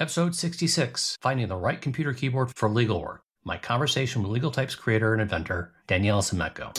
Episode 66 Finding the Right Computer Keyboard for Legal Work. My conversation with Legal Type's creator and inventor, Danielle Semeco.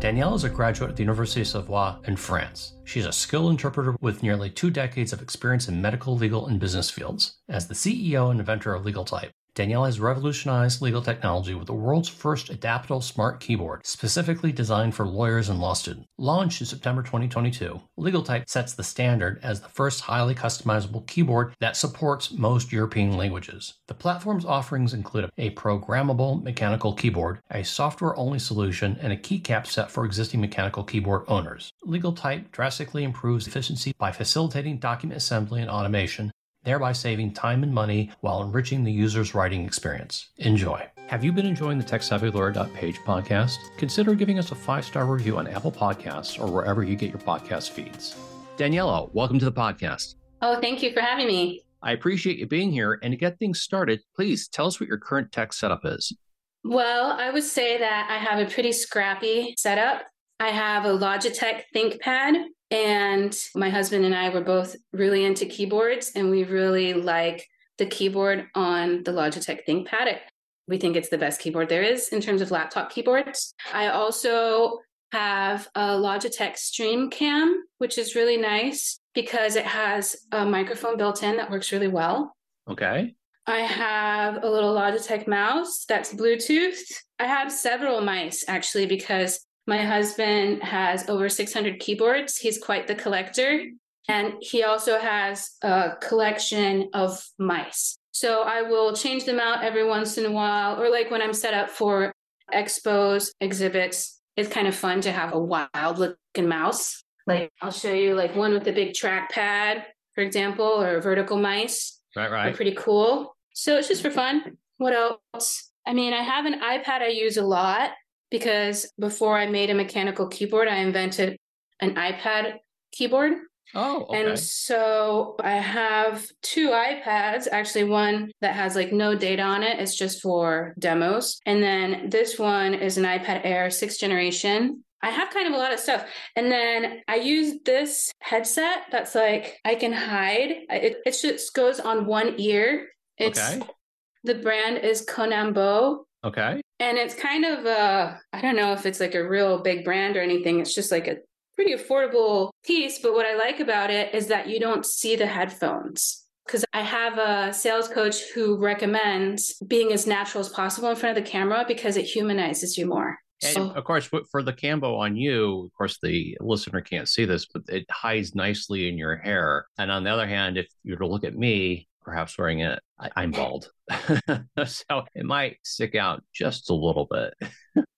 Danielle is a graduate of the University of Savoie in France. She's a skilled interpreter with nearly two decades of experience in medical, legal, and business fields. As the CEO and inventor of Legal Type, Danielle has revolutionized legal technology with the world's first adaptable smart keyboard, specifically designed for lawyers and law students. Launched in September 2022, LegalType sets the standard as the first highly customizable keyboard that supports most European languages. The platform's offerings include a programmable mechanical keyboard, a software-only solution, and a keycap set for existing mechanical keyboard owners. LegalType drastically improves efficiency by facilitating document assembly and automation, thereby saving time and money while enriching the user's writing experience. Enjoy. Have you been enjoying the TechSavvyLawyer.page podcast? Consider giving us a five star review on Apple Podcasts or wherever you get your podcast feeds. Daniela, welcome to the podcast. Oh, thank you for having me. I appreciate you being here. And to get things started, please tell us what your current tech setup is. Well, I would say that I have a pretty scrappy setup. I have a Logitech ThinkPad and my husband and I were both really into keyboards, and we really like the keyboard on the Logitech ThinkPad. We think it's the best keyboard there is in terms of laptop keyboards. I also have a Logitech Stream Cam, which is really nice because it has a microphone built in that works really well. Okay. I have a little Logitech mouse that's Bluetooth. I have several mice actually because my husband has over 600 keyboards. He's quite the collector. And he also has a collection of mice. So I will change them out every once in a while, or like when I'm set up for expos, exhibits. It's kind of fun to have a wild looking mouse. Like I'll show you like one with a big trackpad, for example, or vertical mice. Right, right. They're pretty cool. So it's just for fun. What else? I mean, I have an iPad I use a lot because before I made a mechanical keyboard, I invented an iPad keyboard. Oh, okay. And so I have two iPads, actually one that has like no data on it. It's just for demos. And then this one is an iPad Air 6th generation. I have kind of a lot of stuff. And then I use this headset that's like I can hide. It, it just goes on one ear. It's okay. the brand is Konambo. Okay. And it's kind of uh I don't know if it's like a real big brand or anything. It's just like a pretty affordable piece, but what I like about it is that you don't see the headphones. Because I have a sales coach who recommends being as natural as possible in front of the camera because it humanizes you more. And so, of course, for the Cambo on you, of course, the listener can't see this, but it hides nicely in your hair. And on the other hand, if you were to look at me, perhaps wearing it, I, am bald. so it might stick out just a little bit.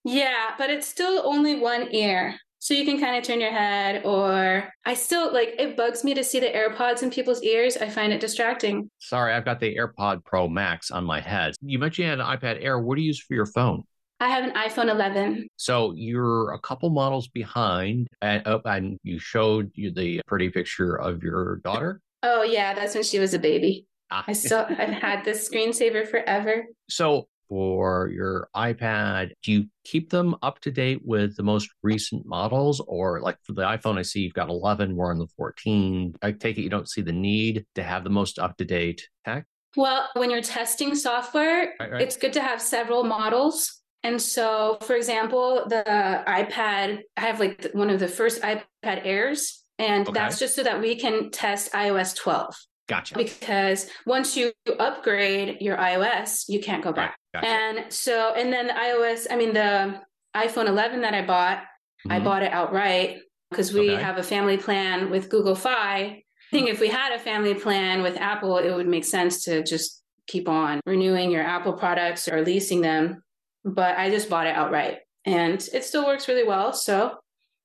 yeah, but it's still only one ear. So you can kind of turn your head, or I still like it bugs me to see the AirPods in people's ears. I find it distracting. Sorry, I've got the AirPod Pro Max on my head. You mentioned you had an iPad Air. What do you use for your phone? I have an iPhone 11. So you're a couple models behind, and, oh, and you showed you the pretty picture of your daughter. Oh yeah, that's when she was a baby. Ah. I still I've had this screensaver forever. So for your iPad, do you keep them up to date with the most recent models? Or like for the iPhone, I see you've got 11, we're on the 14. I take it you don't see the need to have the most up to date tech? Well, when you're testing software, right, right. it's good to have several models. And so, for example, the iPad, I have like one of the first iPad Airs, and okay. that's just so that we can test iOS 12. Gotcha. Because once you upgrade your iOS, you can't go back. Right. Gotcha. And so, and then the iOS, I mean, the iPhone 11 that I bought, mm-hmm. I bought it outright because we okay. have a family plan with Google Fi. I think if we had a family plan with Apple, it would make sense to just keep on renewing your Apple products or leasing them. But I just bought it outright and it still works really well. So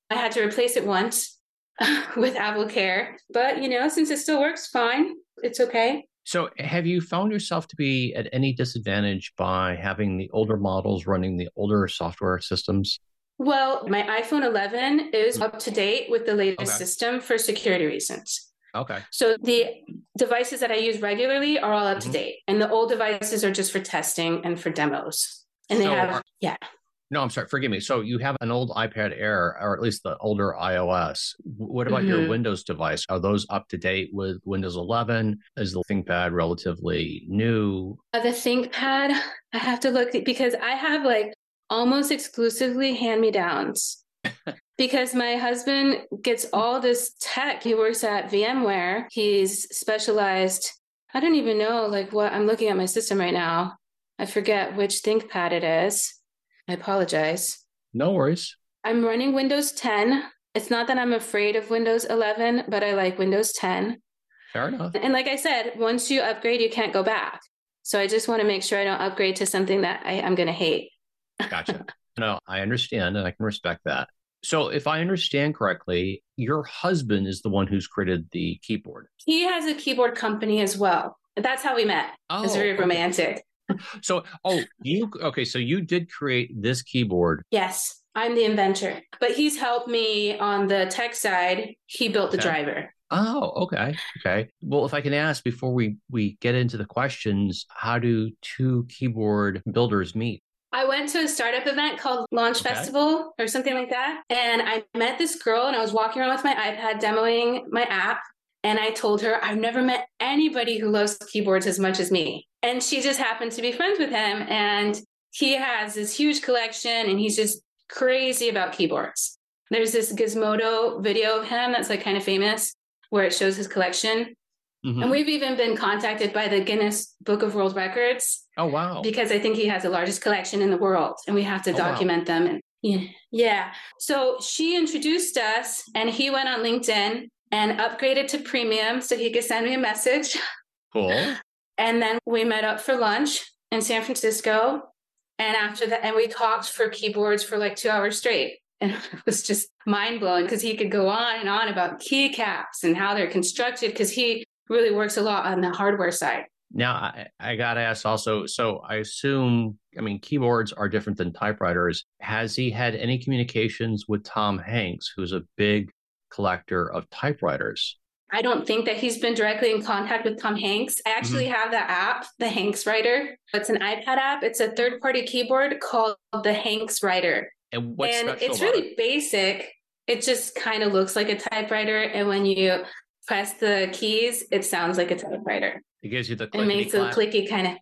I had to replace it once with Apple Care. But, you know, since it still works fine, it's okay. So, have you found yourself to be at any disadvantage by having the older models running the older software systems? Well, my iPhone 11 is up to date with the latest okay. system for security reasons. Okay. So the devices that I use regularly are all up mm-hmm. to date, and the old devices are just for testing and for demos. And they so have, are, yeah. No, I'm sorry. Forgive me. So you have an old iPad Air, or at least the older iOS. What about mm-hmm. your Windows device? Are those up to date with Windows 11? Is the ThinkPad relatively new? Uh, the ThinkPad, I have to look because I have like almost exclusively hand me downs. because my husband gets all this tech. He works at VMware. He's specialized. I don't even know like what I'm looking at my system right now. I forget which ThinkPad it is I apologize. No worries. I'm running Windows 10. It's not that I'm afraid of Windows 11, but I like Windows 10. Fair enough. And like I said, once you upgrade, you can't go back. So I just want to make sure I don't upgrade to something that I, am going to hate. gotcha. No, I understand and I can respect that. So, if I understand correctly, your husband is the one who's created the keyboard. He has a keyboard company as well. That's how we met. Oh, it's very romantic so, oh, you okay? So you did create this keyboard. Yes, I'm the inventor, but he's helped me on the tech side. He built the okay. driver. Oh, okay, okay. Well, if I can ask before we we get into the questions, how do two keyboard builders meet? I went to a startup event called Launch okay. Festival or something like that. And I met this girl and I was walking around with my iPad demoing my app. And I told her, I've never met anybody who loves keyboards as much as me. And she just happened to be friends with him. And he has this huge collection and he's just crazy about keyboards. There's this Gizmodo video of him that's like kind of famous where it shows his collection. Mm-hmm. And we've even been contacted by the Guinness Book of World Records. Oh, wow. Because I think he has the largest collection in the world and we have to oh, document wow. them. And yeah, yeah. So she introduced us and he went on LinkedIn and upgraded to premium so he could send me a message. Cool. And then we met up for lunch in San Francisco. And after that, and we talked for keyboards for like two hours straight. And it was just mind blowing because he could go on and on about keycaps and how they're constructed because he really works a lot on the hardware side. Now, I, I got to ask also so I assume, I mean, keyboards are different than typewriters. Has he had any communications with Tom Hanks, who's a big collector of typewriters. I don't think that he's been directly in contact with Tom Hanks. I actually mm-hmm. have the app, the Hanx Writer. It's an iPad app. It's a third party keyboard called the Hanx Writer. And what's and it's really it? basic. It just kind of looks like a typewriter. And when you press the keys, it sounds like a typewriter. It gives you the It makes a clicky kind of.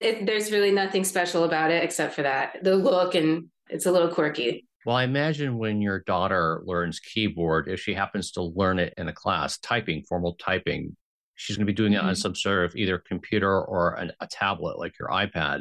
It, there's really nothing special about it except for that the look and it's a little quirky. Well, I imagine when your daughter learns keyboard, if she happens to learn it in a class, typing, formal typing, she's going to be doing it mm-hmm. on some sort of either computer or an, a tablet like your iPad.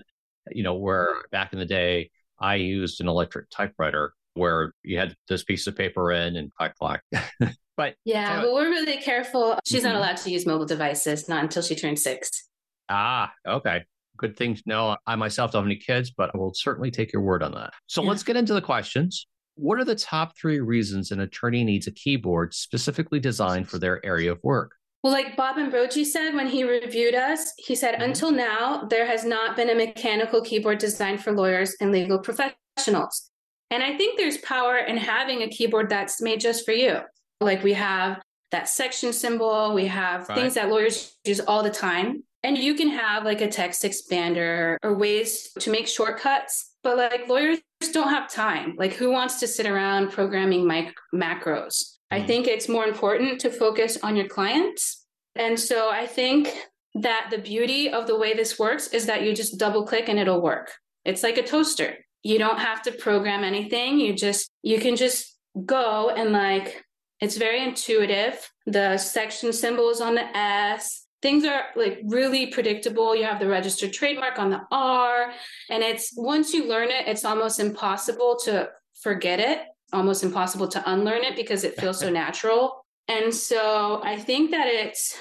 You know, where back in the day, I used an electric typewriter where you had this piece of paper in and clack, clack. but yeah, but we're really careful. She's mm-hmm. not allowed to use mobile devices, not until she turns six. Ah, okay good thing to know. I myself don't have any kids, but I will certainly take your word on that. So yeah. let's get into the questions. What are the top three reasons an attorney needs a keyboard specifically designed for their area of work? Well, like Bob Ambrogi said when he reviewed us, he said, mm-hmm. until now, there has not been a mechanical keyboard designed for lawyers and legal professionals. And I think there's power in having a keyboard that's made just for you. Like we have that section symbol, we have right. things that lawyers use all the time. And you can have like a text expander or ways to make shortcuts, but like lawyers don't have time. Like, who wants to sit around programming mic- macros? I mm. think it's more important to focus on your clients. And so I think that the beauty of the way this works is that you just double click and it'll work. It's like a toaster. You don't have to program anything. You just, you can just go and like, it's very intuitive. The section symbol is on the S things are like really predictable. You have the registered trademark on the R, and it's once you learn it, it's almost impossible to forget it, almost impossible to unlearn it because it feels so natural. And so I think that it's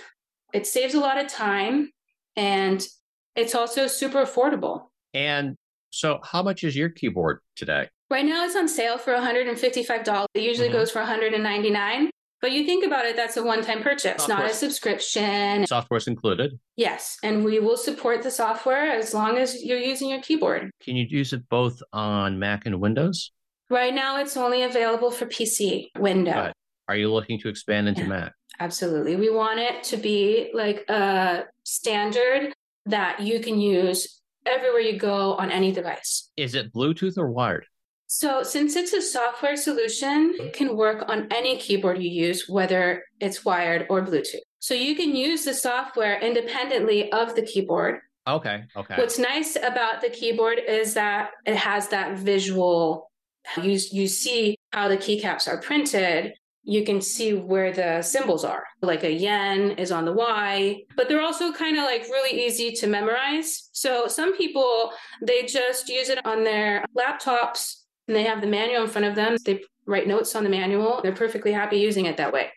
it saves a lot of time and it's also super affordable. And so how much is your keyboard today? Right now it's on sale for $155. It usually mm-hmm. goes for 199 but you think about it, that's a one time purchase, software. not a subscription. Software's included. Yes. And we will support the software as long as you're using your keyboard. Can you use it both on Mac and Windows? Right now, it's only available for PC window. Are you looking to expand into yeah, Mac? Absolutely. We want it to be like a standard that you can use everywhere you go on any device. Is it Bluetooth or wired? So, since it's a software solution, it can work on any keyboard you use, whether it's wired or Bluetooth. So, you can use the software independently of the keyboard. Okay. Okay. What's nice about the keyboard is that it has that visual. You, you see how the keycaps are printed. You can see where the symbols are. Like a yen is on the Y, but they're also kind of like really easy to memorize. So some people, they just use it on their laptops and they have the manual in front of them. They write notes on the manual. They're perfectly happy using it that way.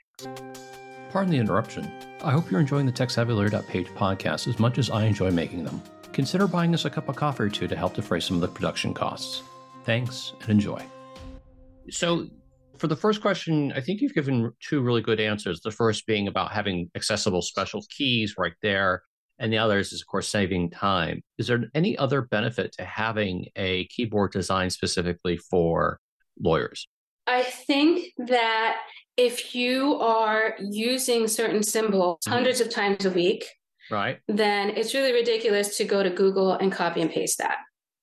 Pardon the interruption. I hope you're enjoying the TechSavvyLawyer.page podcast as much as I enjoy making them. Consider buying us a cup of coffee or two to help defray some of the production costs. Thanks and enjoy. So, for the first question, I think you've given two really good answers. The first being about having accessible special keys right there and the others is of course saving time. Is there any other benefit to having a keyboard designed specifically for lawyers? I think that if you are using certain symbols mm-hmm. hundreds of times a week right. then it's really ridiculous to go to google and copy and paste that.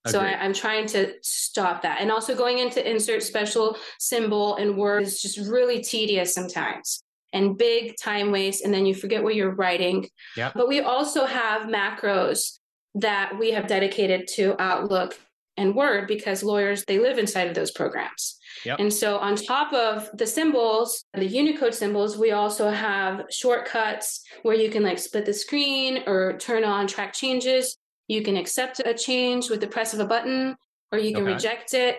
So I, am trying to stop that. And also going into insert special symbol and word is just really tedious sometimes and big time waste and then you forget what you're writing yeah. but we also have macros that we have dedicated to outlook and word because lawyers they live inside of those programs yep. and so on top of the symbols the unicode symbols we also have shortcuts where you can like split the screen or turn on track changes you can accept a change with the press of a button or you can okay. reject it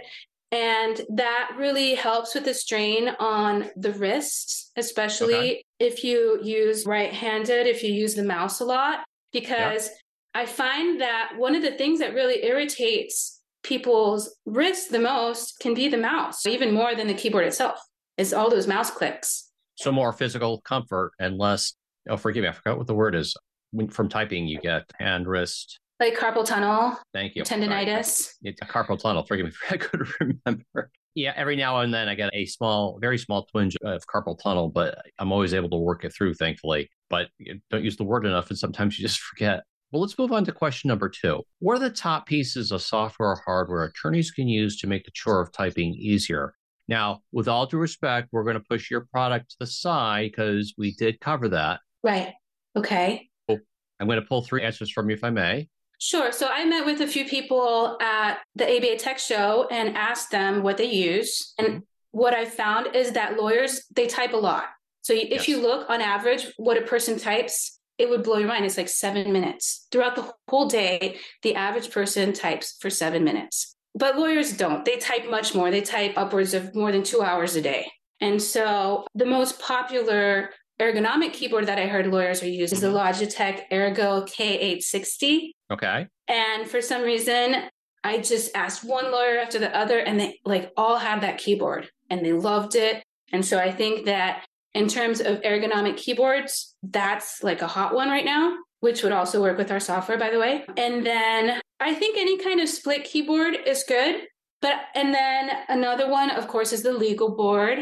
and that really helps with the strain on the wrists, especially okay. if you use right handed, if you use the mouse a lot, because I find that one of the things that really irritates people's wrists the most can be the mouse, even more than the keyboard itself, is all those mouse clicks. So more physical comfort and less, oh, forgive me, I forgot what the word is. When, from typing, you get hand, wrist, like carpal tunnel. Thank you. Tendonitis. It's a carpal tunnel. Forgive me, if I could remember. Yeah, every now and then I get a small, very small twinge of carpal tunnel, but I'm always able to work it through, thankfully. But don't use the word enough, and sometimes you just forget. Well, let's move on to question number two. What are the top pieces of software or hardware attorneys can use to make the chore of typing easier? Now, with all due respect, we're going to push your product to the side because we did cover that. Right. Okay. Oh, I'm going to pull three answers from you, if I may. Sure. So I met with a few people at the ABA Tech Show and asked them what they use. And mm-hmm. what I found is that lawyers, they type a lot. So if yes. you look on average what a person types, it would blow your mind. It's like seven minutes. Throughout the whole day, the average person types for seven minutes. But lawyers don't. They type much more. They type upwards of more than two hours a day. And so the most popular ergonomic keyboard that I heard lawyers are using is the. Logitech Ergo K860. Okay. And for some reason, I just asked one lawyer after the other, and they like all had that keyboard and they loved it. And so I think that in terms of ergonomic keyboards, that's like a hot one right now, which would also work with our software, by the way. And then I think any kind of split keyboard is good. But, and then another one, of course, is the legal board,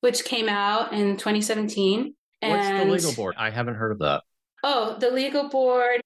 which came out in 2017. What's the legal board? I haven't heard of that. Oh, the legal board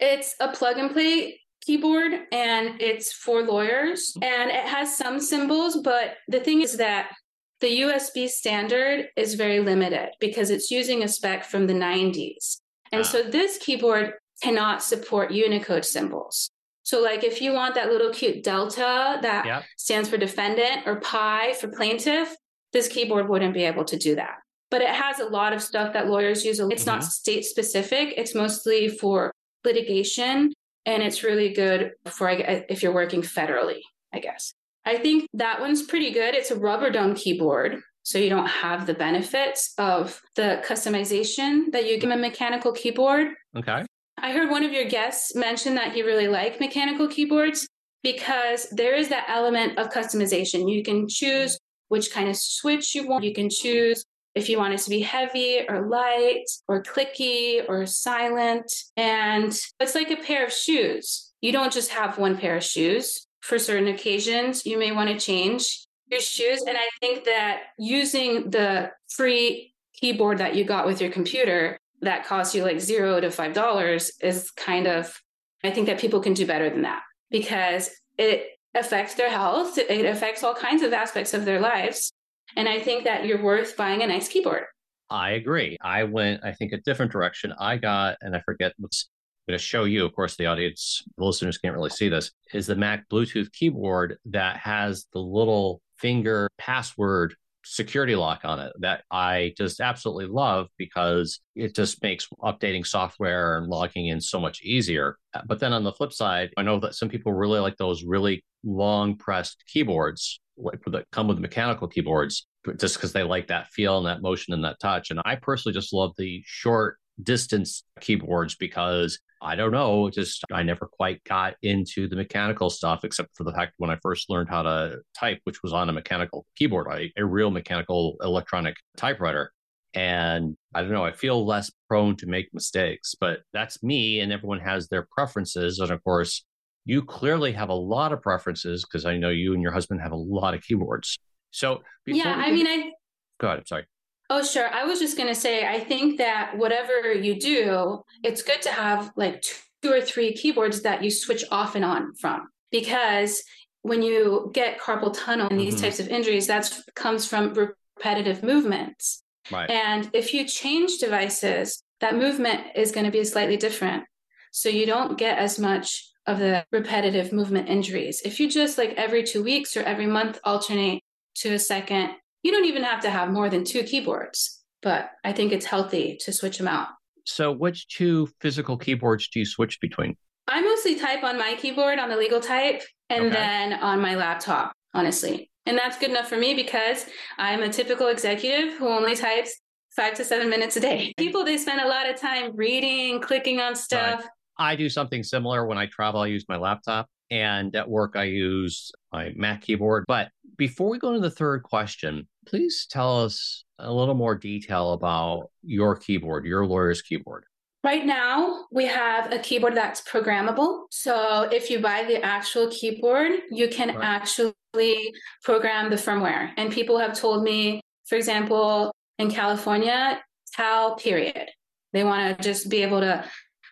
it's a plug and play keyboard and it's for lawyers and it has some symbols, but the thing is that the USB standard is very limited because it's using a spec from the 90s. And ah. so this keyboard cannot support Unicode symbols. So, like, if you want that little cute delta that yep. stands for defendant or pi for plaintiff, this keyboard wouldn't be able to do that. But it has a lot of stuff that lawyers use. It's mm-hmm. not state specific, it's mostly for litigation. And it's really good for if you're working federally, I guess. I think that one's pretty good. It's a rubber dome keyboard. So you don't have the benefits of the customization that you give a mechanical keyboard. Okay. I heard one of your guests mention that he really liked mechanical keyboards because there is that element of customization. You can choose which kind of switch you want. You can choose if you want it to be heavy or light or clicky or silent. And it's like a pair of shoes. You don't just have one pair of shoes. For certain occasions, you may want to change your shoes. And I think that using the free keyboard that you got with your computer that costs you like zero to five dollars is kind of I think that people can do better than that because it affects their health. It affects all kinds of aspects of their lives. And I think that you're worth buying a nice keyboard. I agree. I went, I think, a different direction. I got, and I forget what's going to show you, of course, the audience, the listeners can't really see this, is the Mac Bluetooth keyboard that has the little finger password security lock on it that I just absolutely love because it just makes updating software and logging in so much easier. But then on the flip side, I know that some people really like those really long pressed keyboards that come with mechanical keyboards just because they like that feel and that motion and that touch. And I personally just love the short distance keyboards because I don't know, just I never quite got into the mechanical stuff except for the fact when I first learned how to type, which was on a mechanical keyboard, a, a real mechanical electronic typewriter. And I don't know, I feel less prone to make mistakes, but that's me and everyone has their preferences. And of course, you clearly have a lot of preferences because I know you and your husband have a lot of keyboards. So yeah, I mean, I go ahead. I'm sorry. Oh, sure. I was just going to say, I think that whatever you do, it's good to have like two or three keyboards that you switch off and on from because when you get carpal tunnel and these mm-hmm. types of injuries, that comes from repetitive movements. Right. And if you change devices, that movement is going to be slightly different. So you don't get as much of the repetitive movement injuries. If you just like every two weeks or every month alternate to a second you don't even have to have more than two keyboards, but I think it's healthy to switch them out. So, which two physical keyboards do you switch between? I mostly type on my keyboard on the legal type and okay. then on my laptop, honestly. And that's good enough for me because I'm a typical executive who only types five to seven minutes a day. People, they spend a lot of time reading, clicking on stuff. Right. I do something similar when I travel. I use my laptop, and at work, I use my Mac keyboard. But before we go to the third question, please tell us a little more detail about your keyboard, your lawyer's keyboard. Right now, we have a keyboard that's programmable. So if you buy the actual keyboard, you can right. actually program the firmware. And people have told me, for example, in California, Cal period. They want to just be able to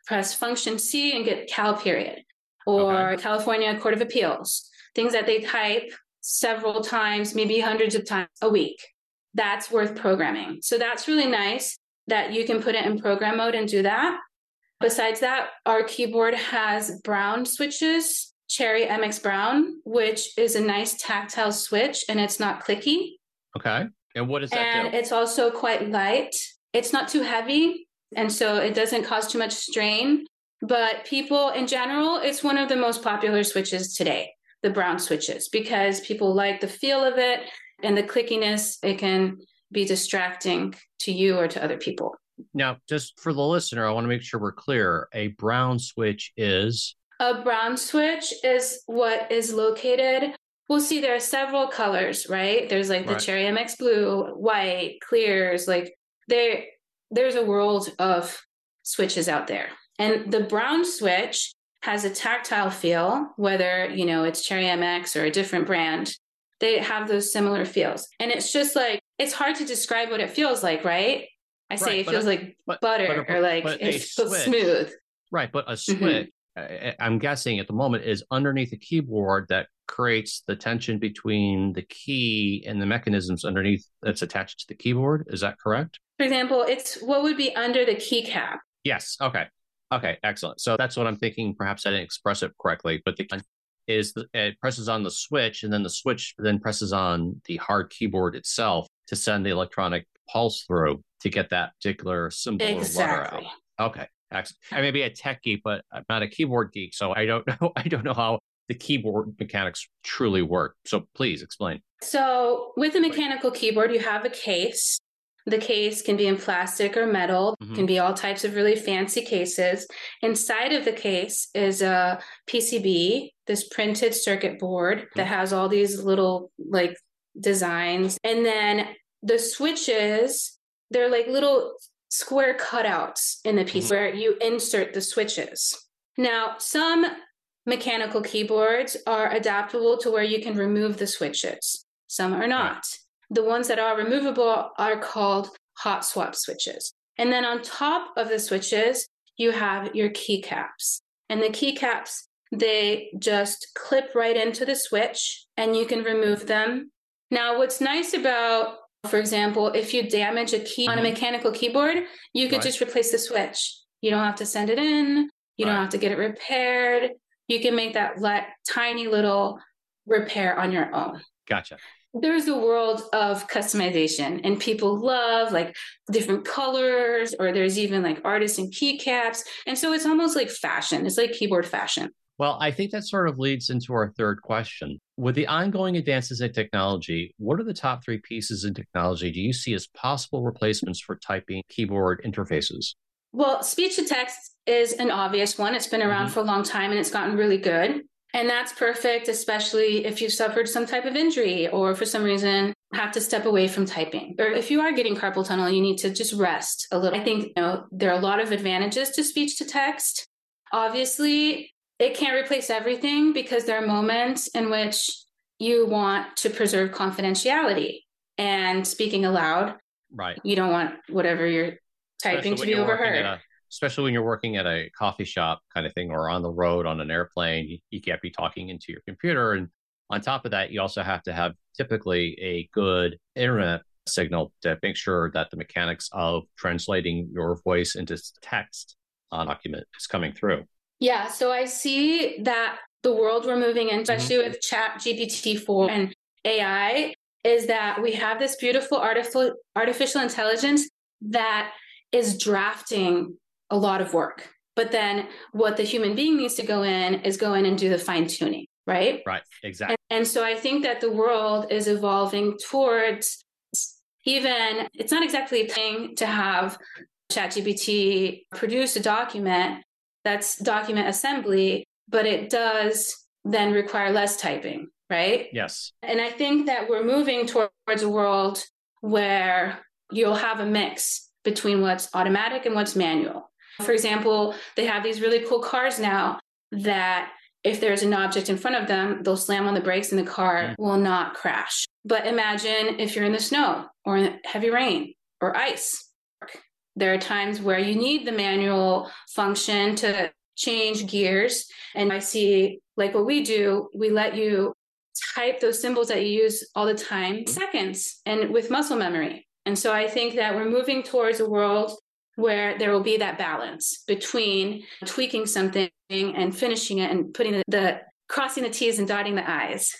press function C and get Cal period. Or okay. California Court of Appeals, things that they type several times, maybe hundreds of times a week. That's worth programming. So that's really nice that you can put it in program mode and do that. Besides that, our keyboard has brown switches, Cherry MX Brown, which is a nice tactile switch and it's not clicky. Okay. And what does that and do? it's also quite light. It's not too heavy. And so it doesn't cause too much strain. But people in general, it's one of the most popular switches today the brown switches because people like the feel of it and the clickiness. It can be distracting to you or to other people. Now, just for the listener, I want to make sure we're clear. A brown switch is? A brown switch is what is located. We'll see there are several colors, right? There's like the right. Cherry MX blue, white, clears, like there there's a world of switches out there. And the brown switch has a tactile feel, whether, you know, it's Cherry MX or a different brand, they have those similar feels. And it's just like, it's hard to describe what it feels like, right? I say right, it feels a, like but, butter but a, or like it feels smooth. Right. But a mm-hmm. switch, mm-hmm. I'm guessing at the moment, is underneath the keyboard that creates the tension between the key and the mechanisms underneath that's attached to the keyboard. Is that correct? For example, it's what would be under the keycap. Yes. Okay. Okay, excellent. So that's what I'm thinking. Perhaps I didn't express it correctly, but the is the, it presses on the switch, and then the switch then presses on the hard keyboard itself to send the electronic pulse through to get that particular symbol exactly. or letter out. Okay, excellent. I may be a tech geek, but I'm not a keyboard geek, so I don't know. I don't know how the keyboard mechanics truly work. So please explain. So with a mechanical keyboard, you have a case the case can be in plastic or metal, mm-hmm. can be all types of really fancy cases. Inside of the case is a PCB, this printed circuit board mm-hmm. that has all these little like designs. And then the switches, they're like little square cutouts in the piece mm-hmm. where you insert the switches. Now, some mechanical keyboards are adaptable to where you can remove the switches. some are not. The ones that are removable are called hot swap switches. And then on top of the switches, you have your keycaps. And the keycaps, they just clip right into the switch and you can remove them. Now, what's nice about, for example, if you damage a key on a mm-hmm. mechanical keyboard, you could right. just replace the switch. You don't have to send it in, you right. don't have to get it repaired. You can make that le- tiny little repair on your own. Gotcha. There's a world of customization and people love like different colors or there's even like artists and keycaps and so it's almost like fashion. It's like keyboard fashion. Well i think that sort of leads into our third question. With the ongoing advances in technology what are the top three pieces in technology do you see as possible replacements for typing keyboard interfaces? Well speech to text is an obvious one it's been around mm-hmm. for a long time and it's gotten really good and that's perfect, especially if you've suffered some type of injury or for some reason have to step away from typing. Or if you are getting carpal tunnel, you need to just rest a little. I think you know there are a lot of advantages to speech to text. Obviously, it can't replace everything because there are moments in which you want to preserve confidentiality and speaking aloud. Right. You don't want whatever you're typing Especially to be overheard especially when you're working at a coffee shop kind of thing or on the road on an airplane you, you can't be talking into your computer and on top of that you also have to have typically a good internet signal to make sure that the mechanics of translating your voice into text on document is coming through yeah so i see that the world we're moving in especially mm-hmm. with chat gpt-4 and ai is that we have this beautiful artificial artificial intelligence that is drafting a lot of work. But then what the human being needs to go in is go in and do the fine tuning, right? Right, exactly. And, and so I think that the world is evolving towards even, it's not exactly a thing to have ChatGPT produce a document that's document assembly, but it does then require less typing, right? Yes. And I think that we're moving towards a world where you'll have a mix between what's automatic and what's manual. For example, they have these really cool cars now that if there's an object in front of them, they'll slam on the brakes and the car mm. will not crash. But imagine if you're in the snow or in heavy rain or ice. There are times where you need the manual function to change gears. And I see, like what we do, we let you type those symbols that you use all the time seconds and with muscle memory. And so I think that we're moving towards a world where there will be that balance between tweaking something and finishing it and putting the, the crossing the T's and dotting the I's.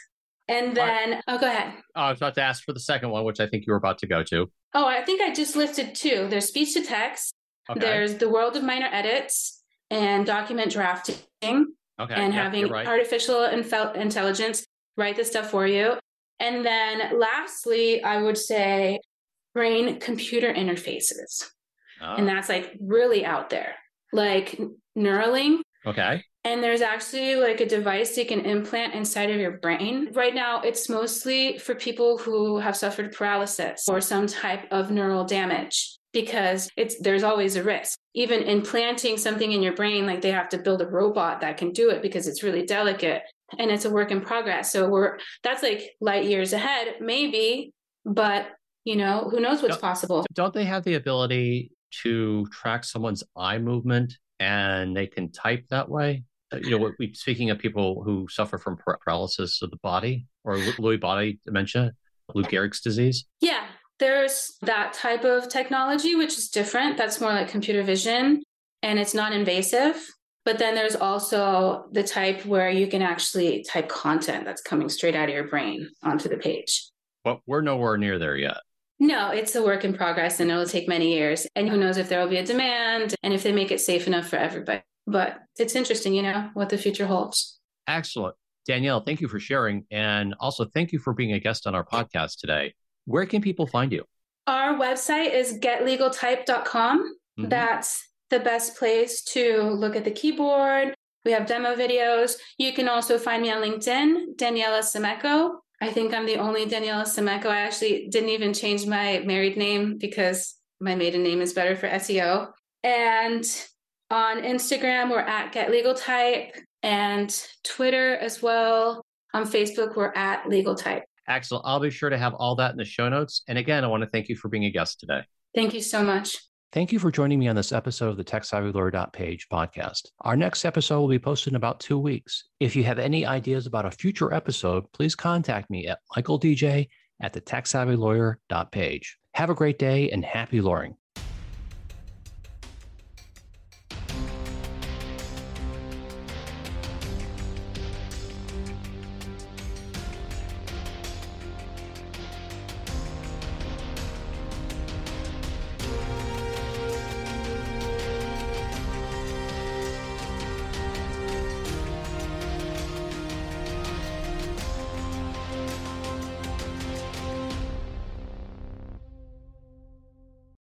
And then, oh, go ahead. Oh, I was about to ask for the second one, which I think you were about to go to. Oh, I think I just listed two. There's speech to text. Okay. There's the world of minor edits and document drafting. Okay. And having right. artificial intelligence write the stuff for you. And then lastly, I would say brain computer interfaces. Oh. And ah. that's like really out there, like Neuralink. Okay. And there's actually like a device you can implant inside of your brain. Right now, it's mostly for people who have suffered paralysis or some type of neural damage because it's there's always a risk. Even implanting something in your brain, like they have to build a robot that can do it because it's really delicate and it's a work in progress. So we're that's like light years ahead, maybe, but you know, who knows what's don't, possible. Don't they have the ability to track someone's eye movement and they can type that way. Uh, you know, we speaking of people who suffer from paralysis of the body or Lewy body dementia, Lou Gehrig's disease. Yeah, there's that type of technology, which is different. That's more like computer vision and it's non invasive. But then there's also the type where you can actually type content that's coming straight out of your brain onto the page. But we're nowhere near there yet. No, it's a work in progress and it'll take many years. And who knows if there will be a demand and if they make it safe enough for everybody. But it's interesting, you know, what the future holds. Excellent. Danielle, thank you for sharing. And also, thank you for being a guest on our podcast today. Where can people find you? Our website is getlegaltype.com. Mm-hmm. That's the best place to look at the keyboard. We have demo videos. You can also find me on LinkedIn, Daniela Semeco. I think I'm the only Daniela Semeco. I actually didn't even change my married name because my maiden name is better for SEO. And on Instagram, we're at Get Legal Type and Twitter as well. On Facebook, we're at Legal Type. Axel, I'll be sure to have all that in the show notes. And again, I want to thank you for being a guest today. Thank you so much. Thank you for joining me on this episode of the TechSavvyLawyer.page podcast. Our next episode will be posted in about two weeks. If you have any ideas about a future episode, please contact me at michaeldj at the TechSavvyLawyer.page. Have a great day and happy lawyering.